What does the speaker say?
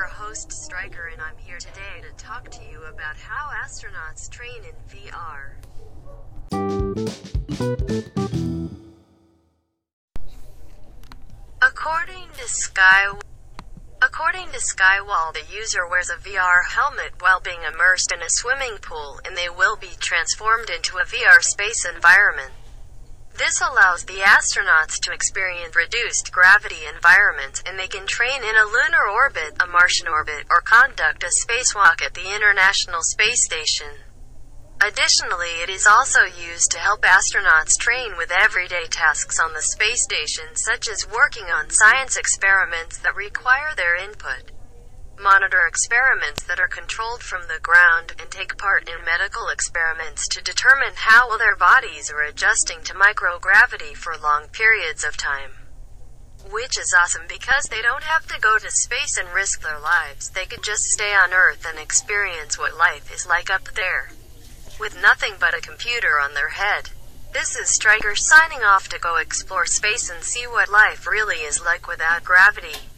your host Stryker and I'm here today to talk to you about how astronauts train in VR. According to Sky According to Skywall, the user wears a VR helmet while being immersed in a swimming pool and they will be transformed into a VR space environment. This allows the astronauts to experience reduced gravity environments and they can train in a lunar orbit, a Martian orbit, or conduct a spacewalk at the International Space Station. Additionally, it is also used to help astronauts train with everyday tasks on the space station such as working on science experiments that require their input, monitor experiments that are controlled from the ground, and take part in medical experiments to determine how well their bodies are adjusting to microgravity for long periods of time. Which is awesome because they don't have to go to space and risk their lives. They could just stay on Earth and experience what life is like up there with nothing but a computer on their head. This is Striker signing off to go explore space and see what life really is like without gravity.